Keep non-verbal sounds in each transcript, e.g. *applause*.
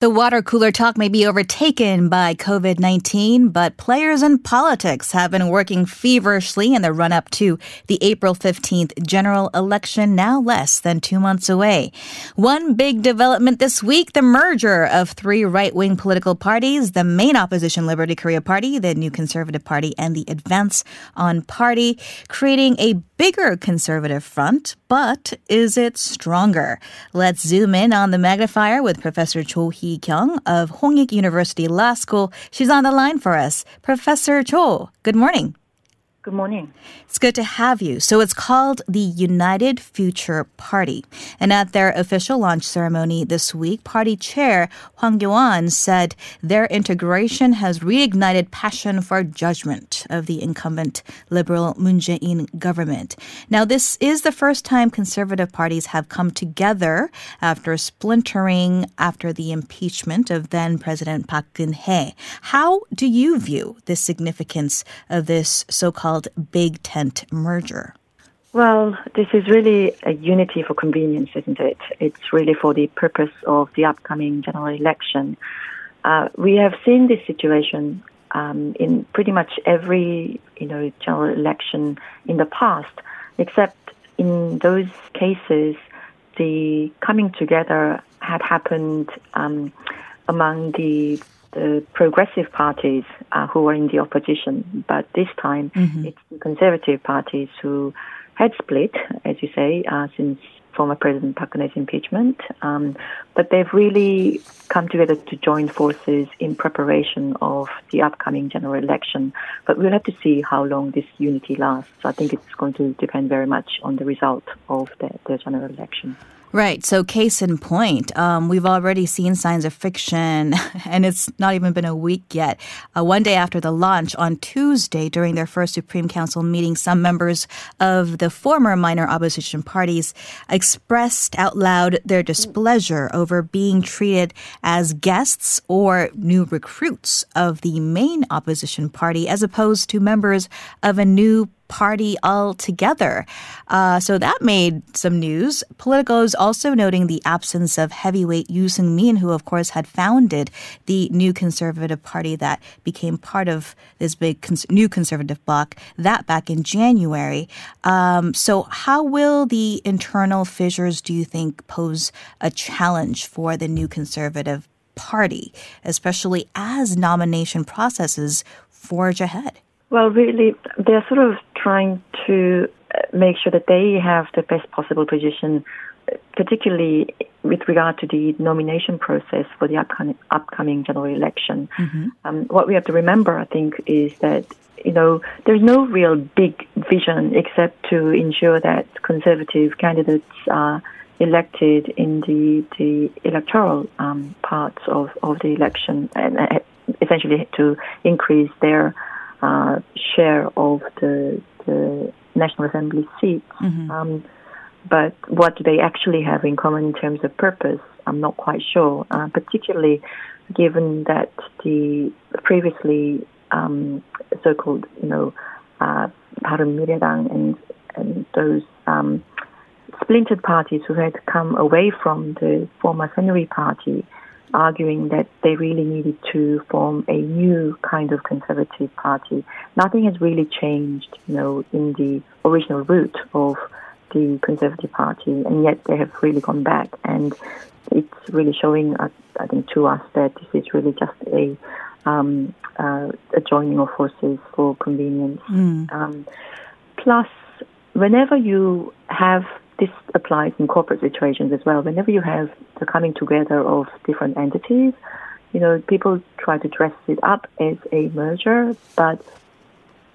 The water cooler talk may be overtaken by COVID 19, but players in politics have been working feverishly in the run up to the April 15th general election, now less than two months away. One big development this week the merger of three right wing political parties the main opposition Liberty Korea Party, the New Conservative Party, and the Advance on Party, creating a bigger conservative front. But is it stronger? Let's zoom in on the magnifier with Professor Cho Hee Kyung of Hongik University Law School. She's on the line for us. Professor Cho, good morning. Good morning. It's good to have you. So it's called the United Future Party. And at their official launch ceremony this week, party chair Hwang Kyo-ahn said their integration has reignited passion for judgment of the incumbent liberal Moon Jae-in government. Now, this is the first time conservative parties have come together after splintering after the impeachment of then President Park Geun-hye. How do you view the significance of this so-called called Big Tent merger? Well, this is really a unity for convenience, isn't it? It's really for the purpose of the upcoming general election. Uh, we have seen this situation um, in pretty much every, you know, general election in the past, except in those cases, the coming together had happened um, among the the progressive parties uh, who were in the opposition, but this time mm-hmm. it's the conservative parties who had split, as you say, uh, since former President Park Geun-hye's impeachment. Um, but they've really come together to join forces in preparation of the upcoming general election. But we'll have to see how long this unity lasts. I think it's going to depend very much on the result of the, the general election. Right. So, case in point, um, we've already seen signs of friction, *laughs* and it's not even been a week yet. Uh, one day after the launch on Tuesday, during their first Supreme Council meeting, some members of the former minor opposition parties expressed out loud their displeasure over being treated as guests or new recruits of the main opposition party, as opposed to members of a new party altogether. Uh, so that made some news. Politico is also noting the absence of heavyweight Yoo Seung-min, who of course had founded the new conservative party that became part of this big cons- new conservative bloc. That back in January. Um, so how will the internal fissures, do you think, pose a challenge for the new conservative party, especially as nomination processes forge ahead? Well, really, they're sort of trying to uh, make sure that they have the best possible position, particularly with regard to the nomination process for the upcoming, upcoming general election. Mm-hmm. Um, what we have to remember, I think, is that you know there's no real big vision except to ensure that conservative candidates are elected in the the electoral um, parts of, of the election, and uh, essentially to increase their uh, share of the, the National Assembly seats. Mm-hmm. Um, but what do they actually have in common in terms of purpose? I'm not quite sure, uh, particularly given that the previously um, so-called, you know, uh, Bareunmiraedang and and those um, splintered parties who had come away from the former Saenuri Party arguing that they really needed to form a new kind of conservative party. Nothing has really changed, you know, in the original route of the Conservative Party, and yet they have really gone back. And it's really showing, uh, I think, to us that this is really just a um, uh, a joining of forces for convenience. Mm. Um, plus, whenever you have this applies in corporate situations as well. Whenever you have the coming together of different entities, you know, people try to dress it up as a merger, but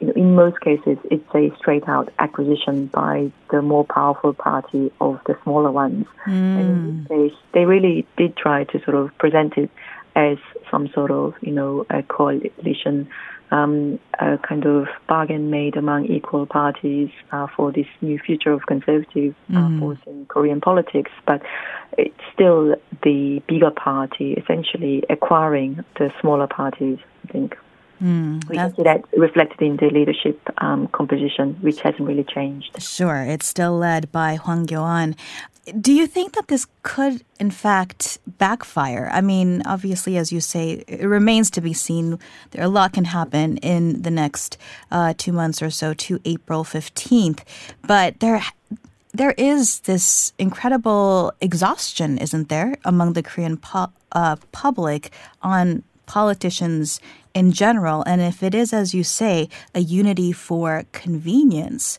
you know, in most cases, it's a straight out acquisition by the more powerful party of the smaller ones. Mm. And case, they really did try to sort of present it as some sort of, you know, a coalition um, a kind of bargain made among equal parties uh, for this new future of conservative uh, mm. force in Korean politics. But it's still the bigger party essentially acquiring the smaller parties, I think. Mm, we can see that reflected in the leadership um, composition, which hasn't really changed. Sure, it's still led by Hwang Kyo-ahn. Do you think that this could, in fact, backfire? I mean, obviously, as you say, it remains to be seen. There a lot can happen in the next uh, two months or so to April fifteenth, but there there is this incredible exhaustion, isn't there, among the Korean po- uh, public on politicians in general? And if it is, as you say, a unity for convenience,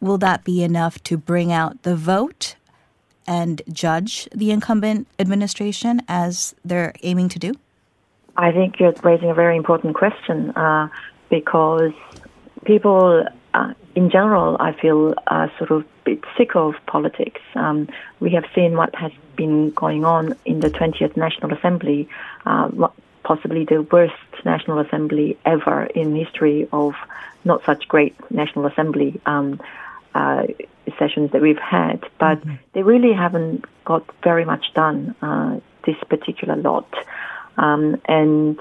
will that be enough to bring out the vote and judge the incumbent administration as they're aiming to do? I think you're raising a very important question uh, because people uh, in general, I feel uh, sort of bit sick of politics. Um, we have seen what has been going on in the 20th National Assembly, uh, possibly the worst National Assembly ever in history of not such great National Assembly um, uh, sessions that we've had. But mm-hmm. they really haven't got very much done uh, this particular lot. Um, and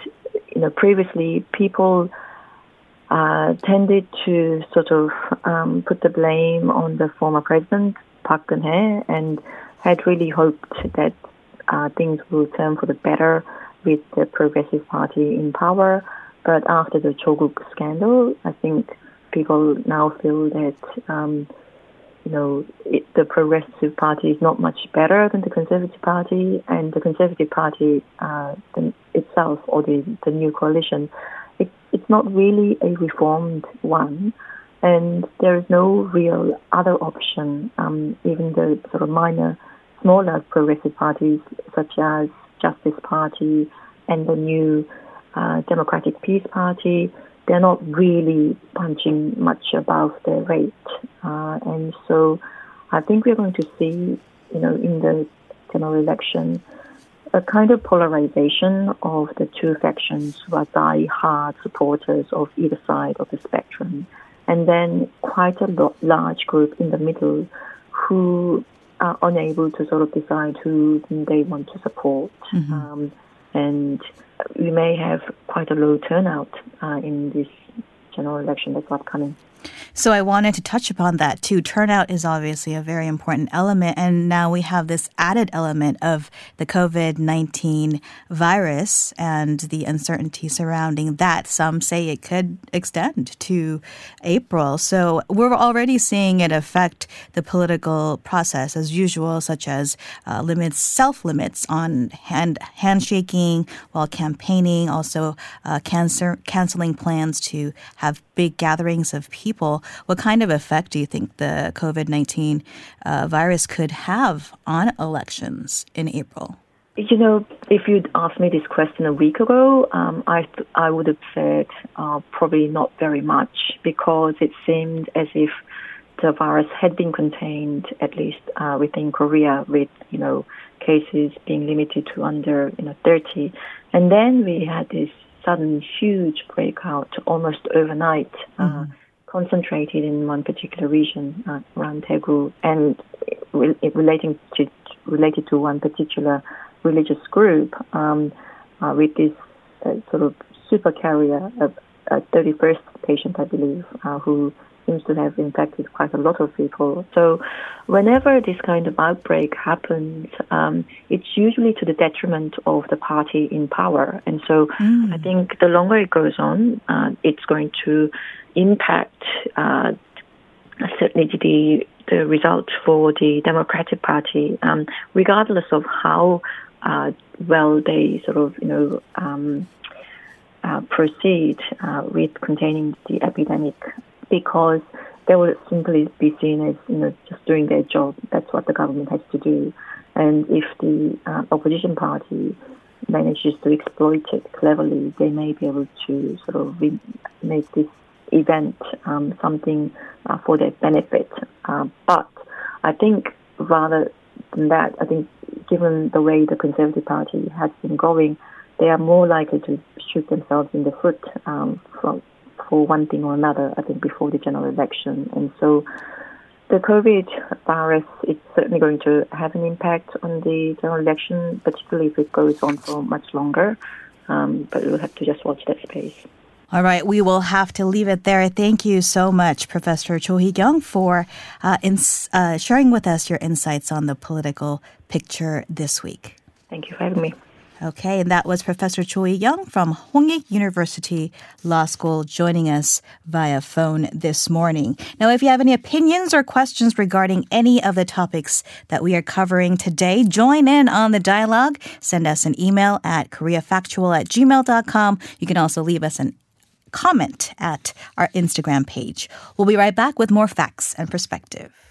you know, previously people uh, tended to sort of um, put the blame on the former president, Park Geun-hye, and had really hoped that uh, things will turn for the better with the Progressive Party in power. But after the Cho Kuk scandal, I think people now feel that um, you know it, the Progressive Party is not much better than the Conservative Party, and the Conservative Party uh, itself or the the new coalition it's not really a reformed one, and there is no real other option. Um, even the sort of minor, smaller progressive parties such as Justice Party and the new uh, Democratic Peace Party, they're not really punching much above their weight, uh, and so I think we're going to see, you know, in the general election a kind of polarization of the two factions who are die-hard supporters of either side of the spectrum, and then quite a large group in the middle who are unable to sort of decide who they want to support. Mm-hmm. Um, and we may have quite a low turnout uh, in this general election that's upcoming. So I wanted to touch upon that too. Turnout is obviously a very important element. And now we have this added element of the COVID 19 virus and the uncertainty surrounding that. Some say it could extend to April. So we're already seeing it affect the political process as usual, such as uh, limits, self limits on hand, handshaking while campaigning, also uh, cancer, canceling plans to have big gatherings of people. What kind of effect do you think the COVID 19 uh, virus could have on elections in April? You know, if you'd asked me this question a week ago, um, I th- I would have said uh, probably not very much because it seemed as if the virus had been contained at least uh, within Korea, with you know cases being limited to under you know 30, and then we had this sudden huge breakout almost overnight. Uh, mm-hmm. Uh, concentrated in one particular region uh, around Daegu and re- relating to related to one particular religious group um, uh, with this uh, sort of super carrier, of a 31st patient, I believe, uh, who seems to have infected quite a lot of people. So, whenever this kind of outbreak happens, um, it's usually to the detriment of the party in power. And so, mm. I think the longer it goes on, uh, it's going to impact uh, certainly the the result for the Democratic Party, um, regardless of how uh, well they sort of you know. Um, uh, proceed uh, with containing the epidemic because they will simply be seen as you know just doing their job. That's what the government has to do. And if the uh, opposition party manages to exploit it cleverly, they may be able to sort of re- make this event um, something uh, for their benefit. Uh, but I think rather than that, I think given the way the Conservative Party has been going, they are more likely to shoot themselves in the foot um, from for one thing or another, I think, before the general election. And so the COVID virus is certainly going to have an impact on the general election, particularly if it goes on for much longer. Um, but we'll have to just watch that space. All right, we will have to leave it there. Thank you so much, Professor Cho Hee-kyung, for uh, ins- uh, sharing with us your insights on the political picture this week. Thank you for having me. Okay, and that was Professor Choi Hee-kyung from Hongik University Law School joining us via phone this morning. Now, if you have any opinions or questions regarding any of the topics that we are covering today, join in on the dialogue. Send us an email at koreafactual at gmail.com. You can also leave us an comment at our Instagram page. We'll be right back with more facts and perspective.